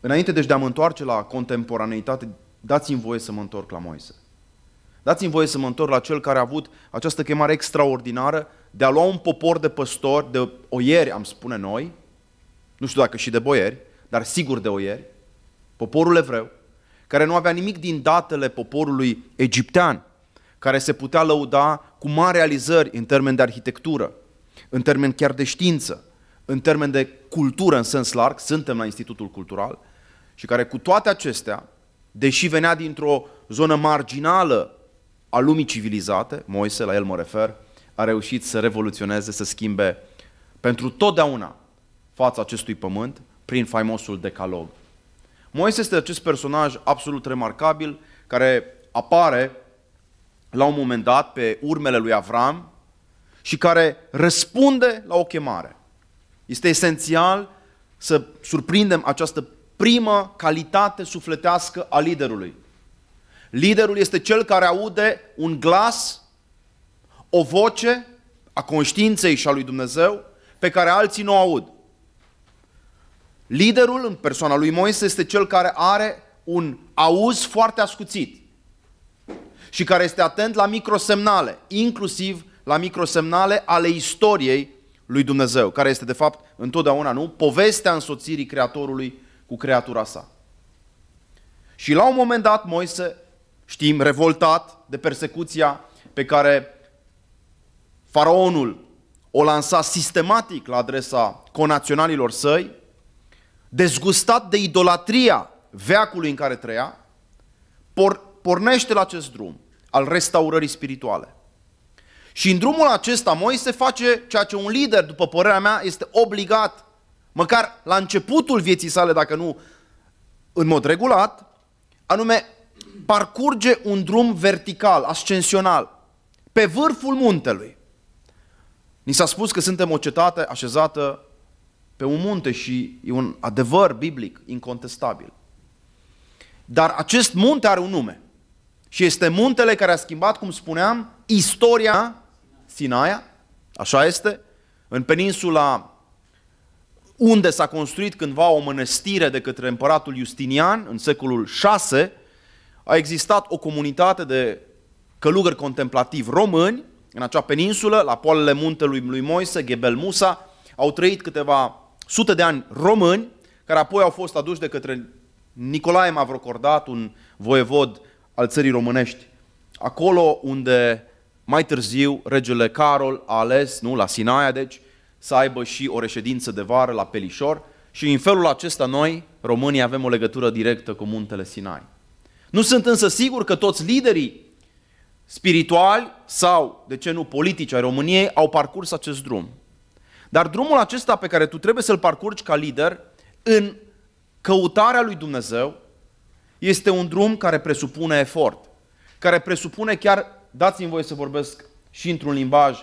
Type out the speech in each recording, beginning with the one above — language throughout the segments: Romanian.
Înainte deci de a mă întoarce la contemporaneitate, dați-mi voie să mă întorc la Moise. Dați-mi voie să mă întorc la cel care a avut această chemare extraordinară de a lua un popor de păstori, de oieri, am spune noi, nu știu dacă și de boieri, dar sigur de oieri, poporul evreu, care nu avea nimic din datele poporului egiptean, care se putea lăuda cu mari realizări în termen de arhitectură, în termen chiar de știință, în termen de cultură în sens larg, suntem la Institutul Cultural, și care cu toate acestea, deși venea dintr-o zonă marginală a lumii civilizate, Moise, la el mă refer, a reușit să revoluționeze, să schimbe pentru totdeauna fața acestui pământ prin faimosul decalog. Moise este acest personaj absolut remarcabil care apare la un moment dat pe urmele lui Avram și care răspunde la o chemare. Este esențial să surprindem această primă calitate sufletească a liderului. Liderul este cel care aude un glas, o voce a conștiinței și a lui Dumnezeu pe care alții nu o aud. Liderul în persoana lui Moise este cel care are un auz foarte ascuțit și care este atent la microsemnale, inclusiv la microsemnale ale istoriei lui Dumnezeu, care este de fapt întotdeauna, nu, povestea însoțirii Creatorului cu creatura sa. Și la un moment dat Moise, știm, revoltat de persecuția pe care faraonul o lansa sistematic la adresa conaționalilor săi, dezgustat de idolatria veacului în care trăia, por, pornește la acest drum al restaurării spirituale. Și în drumul acesta Moise face ceea ce un lider, după părerea mea, este obligat, măcar la începutul vieții sale, dacă nu în mod regulat, anume parcurge un drum vertical, ascensional, pe vârful muntelui. Ni s-a spus că suntem o cetate așezată pe un munte și e un adevăr biblic incontestabil. Dar acest munte are un nume. Și este muntele care a schimbat, cum spuneam, istoria Sinaia, așa este, în peninsula unde s-a construit cândva o mănăstire de către împăratul Justinian în secolul 6, a existat o comunitate de călugări contemplativi români în acea peninsulă, la poalele muntelui lui Moise, Gebel Musa, au trăit câteva sute de ani români, care apoi au fost aduși de către Nicolae Mavrocordat, un voievod al țării românești. Acolo unde mai târziu regele Carol a ales, nu, la Sinaia, deci, să aibă și o reședință de vară la Pelișor și în felul acesta noi, românii, avem o legătură directă cu muntele Sinai. Nu sunt însă sigur că toți liderii spirituali sau, de ce nu, politici ai României au parcurs acest drum. Dar drumul acesta pe care tu trebuie să-l parcurgi ca lider în căutarea lui Dumnezeu este un drum care presupune efort, care presupune chiar, dați-mi voie să vorbesc și într-un limbaj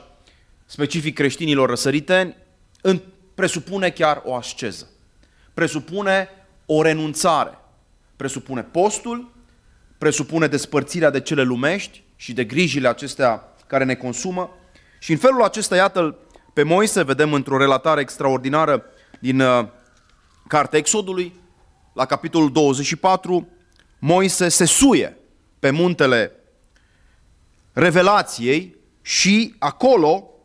specific creștinilor răsăriteni, în, presupune chiar o asceză. Presupune o renunțare. Presupune postul, presupune despărțirea de cele lumești și de grijile acestea care ne consumă. Și în felul acesta, iată pe Moise, vedem într-o relatare extraordinară din uh, Cartea Exodului, la capitolul 24, Moise se suie pe muntele revelației și acolo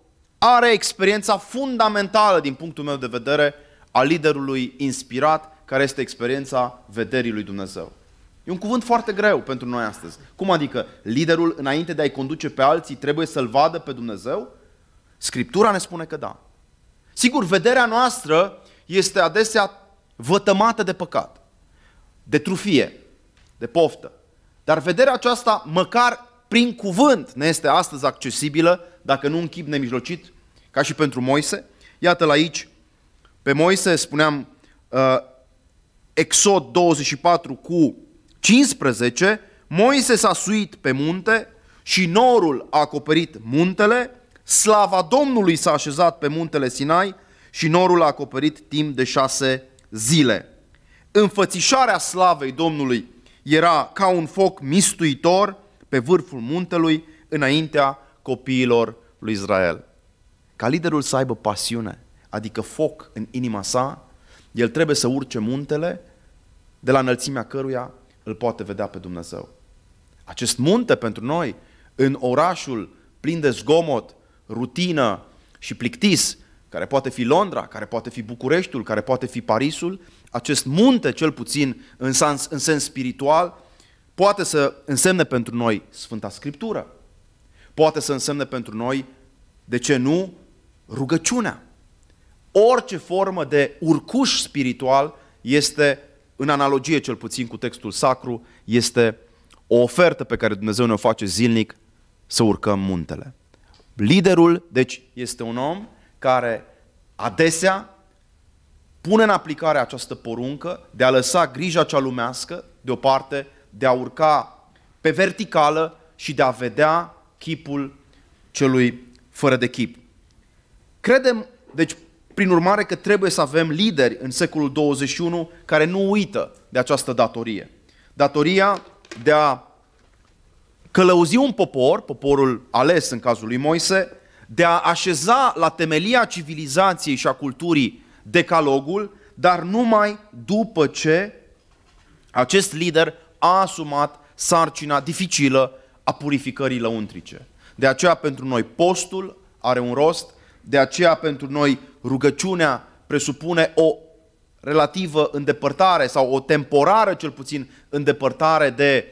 are experiența fundamentală din punctul meu de vedere a liderului inspirat, care este experiența vederii lui Dumnezeu. E un cuvânt foarte greu pentru noi astăzi. Cum adică liderul, înainte de a-i conduce pe alții, trebuie să-l vadă pe Dumnezeu? Scriptura ne spune că da. Sigur, vederea noastră este adesea vătămată de păcat, de trufie, de poftă. Dar vederea aceasta, măcar prin cuvânt, ne este astăzi accesibilă, dacă nu în chip nemijlocit, ca și pentru Moise. Iată-l aici, pe Moise, spuneam, uh, Exod 24 cu 15, Moise s-a suit pe munte și norul a acoperit muntele, slava Domnului s-a așezat pe muntele Sinai și norul a acoperit timp de șase zile. Înfățișarea slavei Domnului era ca un foc mistuitor pe vârful muntelui înaintea copiilor lui Israel. Ca liderul să aibă pasiune, adică foc în inima sa, el trebuie să urce muntele de la înălțimea căruia îl poate vedea pe Dumnezeu. Acest munte pentru noi, în orașul plin de zgomot, rutină și plictis, care poate fi Londra, care poate fi Bucureștiul, care poate fi Parisul, acest munte, cel puțin în sens, în sens spiritual, poate să însemne pentru noi Sfânta Scriptură. Poate să însemne pentru noi, de ce nu, rugăciunea. Orice formă de urcuș spiritual este, în analogie cel puțin cu textul sacru, este o ofertă pe care Dumnezeu ne-o face zilnic să urcăm muntele. Liderul, deci, este un om care adesea pune în aplicare această poruncă de a lăsa grija cea lumească deoparte, de a urca pe verticală și de a vedea chipul celui fără de chip. Credem, deci, prin urmare, că trebuie să avem lideri în secolul 21 care nu uită de această datorie. Datoria de a călăuzi un popor, poporul ales în cazul lui Moise, de a așeza la temelia civilizației și a culturii decalogul, dar numai după ce acest lider a asumat sarcina dificilă a purificării lăuntrice. De aceea pentru noi postul are un rost, de aceea pentru noi rugăciunea presupune o relativă îndepărtare sau o temporară cel puțin îndepărtare de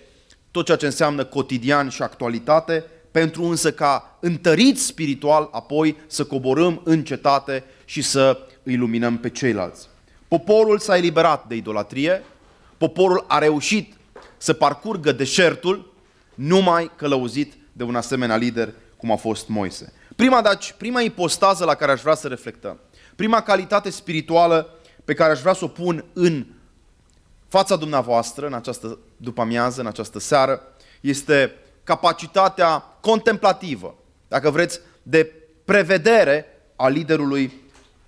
tot ceea ce înseamnă cotidian și actualitate, pentru însă ca întăriți spiritual apoi să coborâm în cetate și să îi luminăm pe ceilalți. Poporul s-a eliberat de idolatrie, poporul a reușit să parcurgă deșertul numai călăuzit de un asemenea lider cum a fost Moise. Prima, deci, prima ipostază la care aș vrea să reflectăm, prima calitate spirituală pe care aș vrea să o pun în fața dumneavoastră în această după amiază, în această seară, este capacitatea contemplativă, dacă vreți, de prevedere a liderului,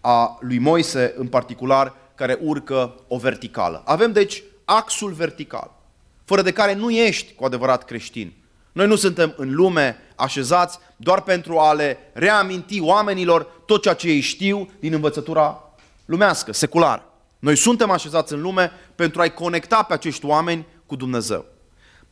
a lui Moise în particular, care urcă o verticală. Avem deci axul vertical, fără de care nu ești cu adevărat creștin. Noi nu suntem în lume așezați doar pentru a le reaminti oamenilor tot ceea ce ei știu din învățătura lumească, seculară. Noi suntem așezați în lume pentru a-i conecta pe acești oameni cu Dumnezeu.